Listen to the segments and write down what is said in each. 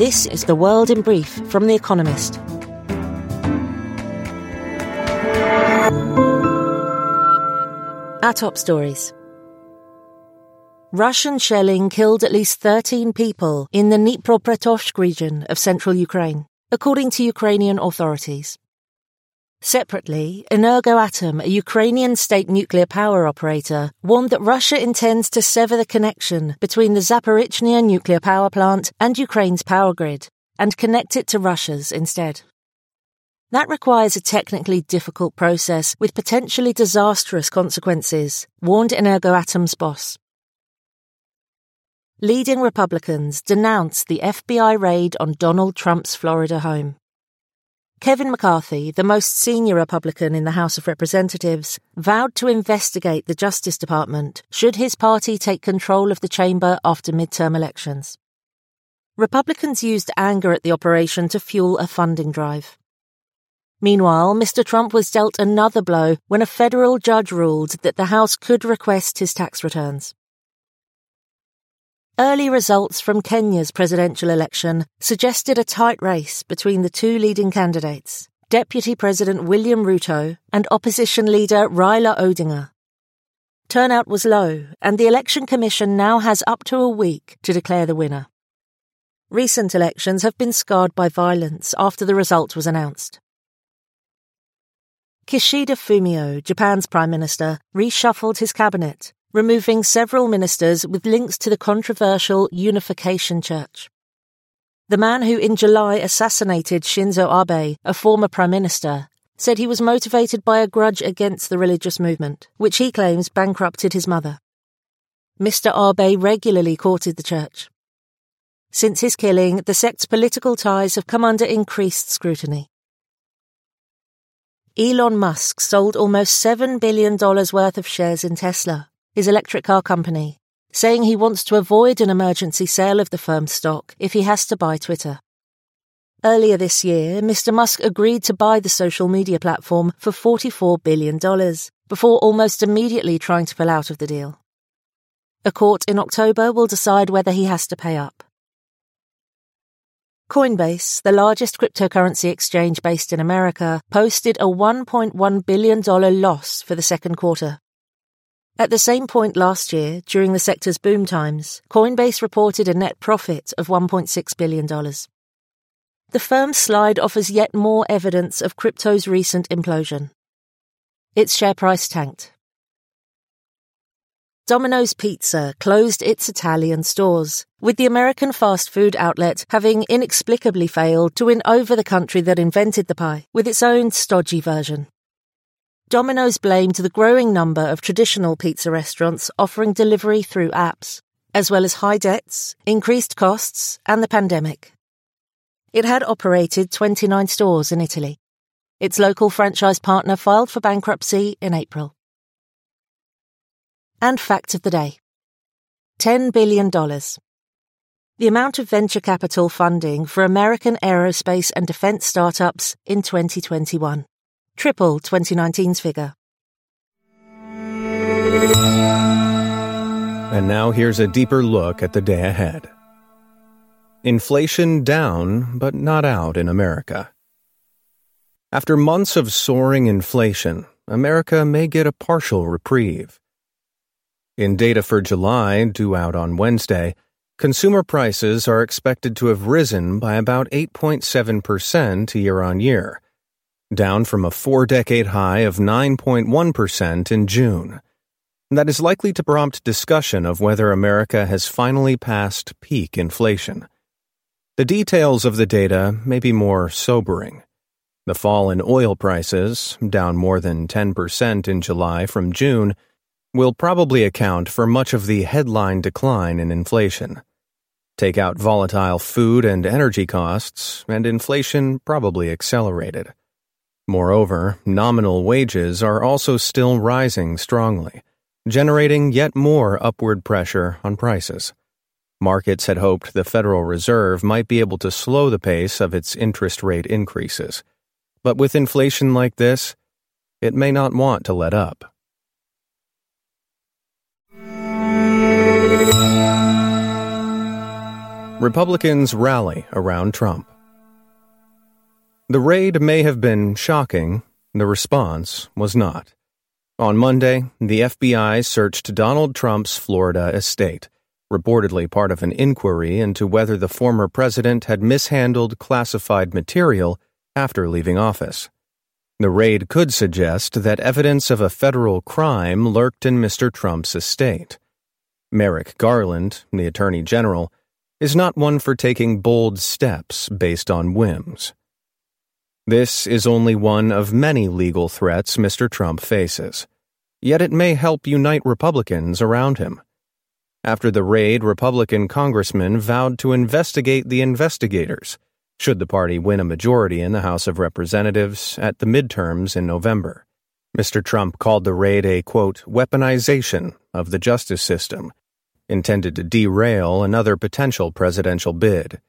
This is The World in Brief from The Economist. Our top stories. Russian shelling killed at least 13 people in the Dnipropetrovsk region of central Ukraine, according to Ukrainian authorities. Separately, Energoatom, a Ukrainian state nuclear power operator, warned that Russia intends to sever the connection between the Zaporizhzhia nuclear power plant and Ukraine's power grid and connect it to Russia's instead. That requires a technically difficult process with potentially disastrous consequences, warned Energoatom's boss. Leading Republicans denounced the FBI raid on Donald Trump's Florida home. Kevin McCarthy, the most senior Republican in the House of Representatives, vowed to investigate the Justice Department should his party take control of the chamber after midterm elections. Republicans used anger at the operation to fuel a funding drive. Meanwhile, Mr. Trump was dealt another blow when a federal judge ruled that the House could request his tax returns. Early results from Kenya's presidential election suggested a tight race between the two leading candidates, Deputy President William Ruto and opposition leader Raila Odinga. Turnout was low, and the Election Commission now has up to a week to declare the winner. Recent elections have been scarred by violence after the result was announced. Kishida Fumio, Japan's prime minister, reshuffled his cabinet removing several ministers with links to the controversial Unification Church. The man who in July assassinated Shinzo Abe, a former prime minister, said he was motivated by a grudge against the religious movement, which he claims bankrupted his mother. Mr. Abe regularly courted the church. Since his killing, the sect's political ties have come under increased scrutiny. Elon Musk sold almost $7 billion worth of shares in Tesla, his electric car company, saying he wants to avoid an emergency sale of the firm's stock if he has to buy Twitter. Earlier this year, Mr. Musk agreed to buy the social media platform for $44 billion, before almost immediately trying to pull out of the deal. A court in October will decide whether he has to pay up. Coinbase, the largest cryptocurrency exchange based in America, posted a $1.1 billion loss for the second quarter. At the same point last year, during the sector's boom times, Coinbase reported a net profit of $1.6 billion. The firm's slide offers yet more evidence of crypto's recent implosion. Its share price tanked. Domino's Pizza closed its Italian stores, with the American fast food outlet having inexplicably failed to win over the country that invented the pie with its own stodgy version. Domino's blamed the growing number of traditional pizza restaurants offering delivery through apps, as well as high debts, increased costs, and the pandemic. It had operated 29 stores in Italy. Its local franchise partner filed for bankruptcy in April. And fact of the day $10 billion. The amount of venture capital funding for American aerospace and defense startups in 2021 triple 2019's figure. And now here's a deeper look at the day ahead. Inflation down, but not out in America. After months of soaring inflation, America may get a partial reprieve. In data for July, due out on Wednesday, consumer prices are expected to have risen by about 8.7% year on year down from a four decade high of 9.1% in June. That is likely to prompt discussion of whether America has finally passed peak inflation. The details of the data may be more sobering. The fall in oil prices, down more than 10% in July from June, will probably account for much of the headline decline in inflation. Take out volatile food and energy costs, and inflation probably accelerated. Moreover, nominal wages are also still rising strongly, generating yet more upward pressure on prices. Markets had hoped the Federal Reserve might be able to slow the pace of its interest rate increases. But with inflation like this, it may not want to let up. Republicans rally around Trump. The raid may have been shocking, the response was not. On Monday, the FBI searched Donald Trump's Florida estate, reportedly part of an inquiry into whether the former president had mishandled classified material after leaving office. The raid could suggest that evidence of a federal crime lurked in Mr. Trump's estate. Merrick Garland, the Attorney General, is not one for taking bold steps based on whims. This is only one of many legal threats Mr. Trump faces. Yet it may help unite Republicans around him. After the raid, Republican congressmen vowed to investigate the investigators, should the party win a majority in the House of Representatives at the midterms in November. Mr. Trump called the raid a, quote, weaponization of the justice system, intended to derail another potential presidential bid.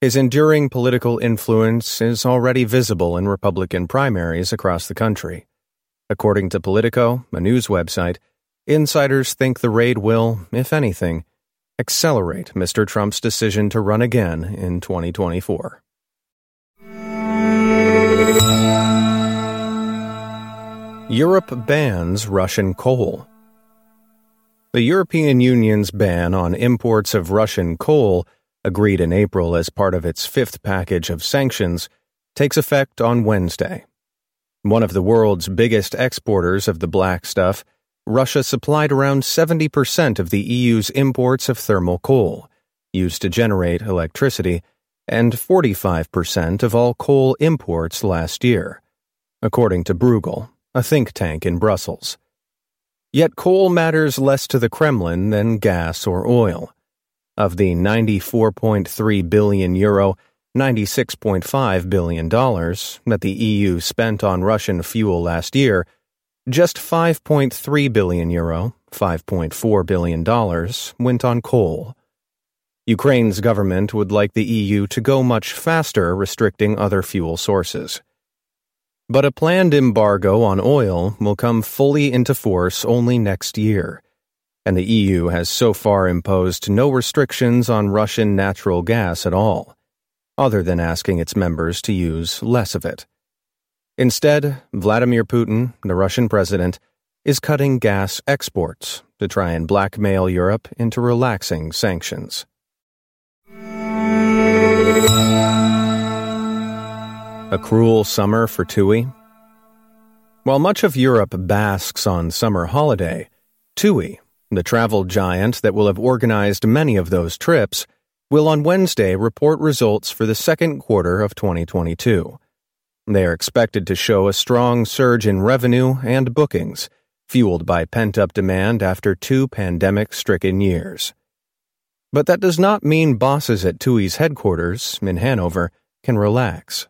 His enduring political influence is already visible in Republican primaries across the country. According to Politico, a news website, insiders think the raid will, if anything, accelerate Mr. Trump's decision to run again in 2024. Europe bans Russian coal. The European Union's ban on imports of Russian coal agreed in April as part of its fifth package of sanctions, takes effect on Wednesday. One of the world's biggest exporters of the black stuff, Russia supplied around 70% of the EU's imports of thermal coal, used to generate electricity, and 45% of all coal imports last year, according to Bruegel, a think tank in Brussels. Yet coal matters less to the Kremlin than gas or oil. Of the 94.3 billion euro, $96.5 billion that the EU spent on Russian fuel last year, just 5.3 billion euro, $5.4 billion, went on coal. Ukraine's government would like the EU to go much faster restricting other fuel sources. But a planned embargo on oil will come fully into force only next year and the EU has so far imposed no restrictions on Russian natural gas at all, other than asking its members to use less of it. Instead, Vladimir Putin, the Russian president, is cutting gas exports to try and blackmail Europe into relaxing sanctions. A cruel summer for TUI. While much of Europe basks on summer holiday, TUI, the travel giant that will have organized many of those trips will on Wednesday report results for the second quarter of 2022. They are expected to show a strong surge in revenue and bookings, fueled by pent up demand after two pandemic stricken years. But that does not mean bosses at TUI's headquarters in Hanover can relax.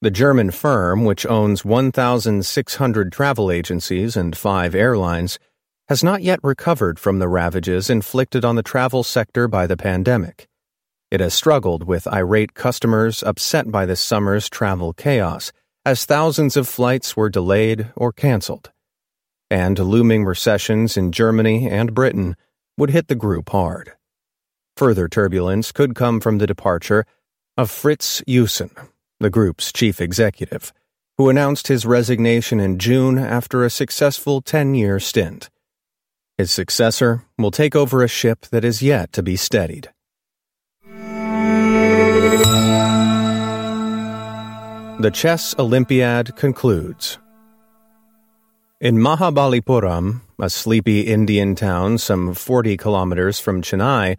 The German firm, which owns 1,600 travel agencies and five airlines, has not yet recovered from the ravages inflicted on the travel sector by the pandemic. It has struggled with irate customers upset by this summer's travel chaos, as thousands of flights were delayed or canceled. And looming recessions in Germany and Britain would hit the group hard. Further turbulence could come from the departure of Fritz Joussen, the group's chief executive, who announced his resignation in June after a successful 10 year stint. His successor will take over a ship that is yet to be steadied. The Chess Olympiad concludes. In Mahabalipuram, a sleepy Indian town some 40 kilometers from Chennai,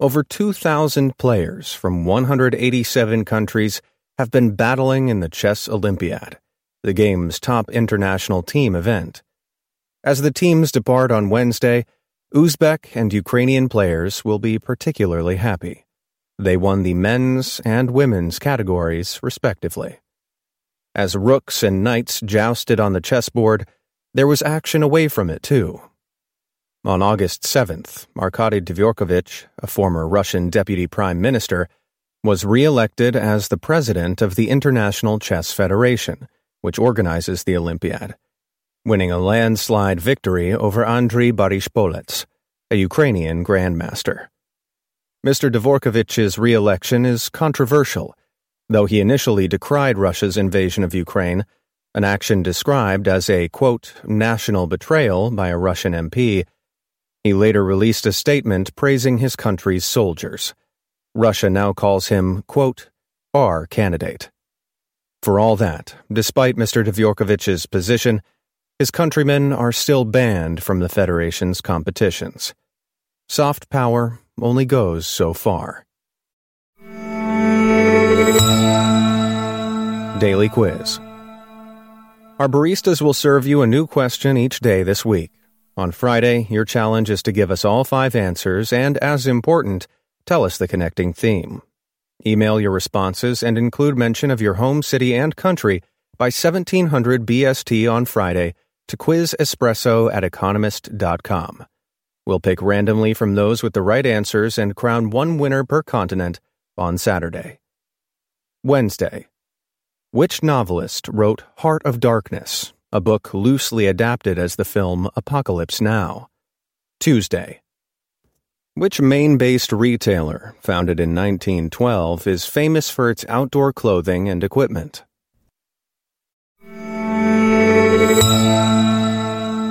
over 2,000 players from 187 countries have been battling in the Chess Olympiad, the game's top international team event. As the teams depart on Wednesday, Uzbek and Ukrainian players will be particularly happy. They won the men's and women's categories, respectively. As rooks and knights jousted on the chessboard, there was action away from it, too. On August 7th, Arkady Dvorkovich, a former Russian deputy prime minister, was re-elected as the president of the International Chess Federation, which organizes the Olympiad winning a landslide victory over Andriy Baryshpolets, a Ukrainian grandmaster. Mr. Dvorkovich's re-election is controversial, though he initially decried Russia's invasion of Ukraine, an action described as a, quote, national betrayal by a Russian MP. He later released a statement praising his country's soldiers. Russia now calls him, quote, our candidate. For all that, despite Mr. Dvorkovich's position, his countrymen are still banned from the Federation's competitions. Soft power only goes so far. Daily Quiz Our baristas will serve you a new question each day this week. On Friday, your challenge is to give us all five answers and, as important, tell us the connecting theme. Email your responses and include mention of your home city and country by 1700 BST on Friday to quiz espresso at economist.com. We'll pick randomly from those with the right answers and crown one winner per continent on Saturday. Wednesday. Which novelist wrote Heart of Darkness, a book loosely adapted as the film Apocalypse Now? Tuesday. Which Maine based retailer, founded in 1912, is famous for its outdoor clothing and equipment?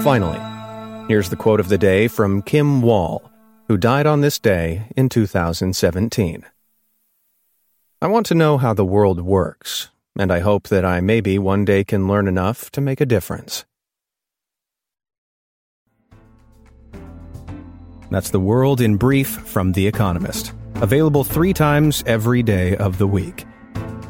Finally, here's the quote of the day from Kim Wall, who died on this day in 2017. I want to know how the world works, and I hope that I maybe one day can learn enough to make a difference. That's the world in brief from The Economist, available three times every day of the week.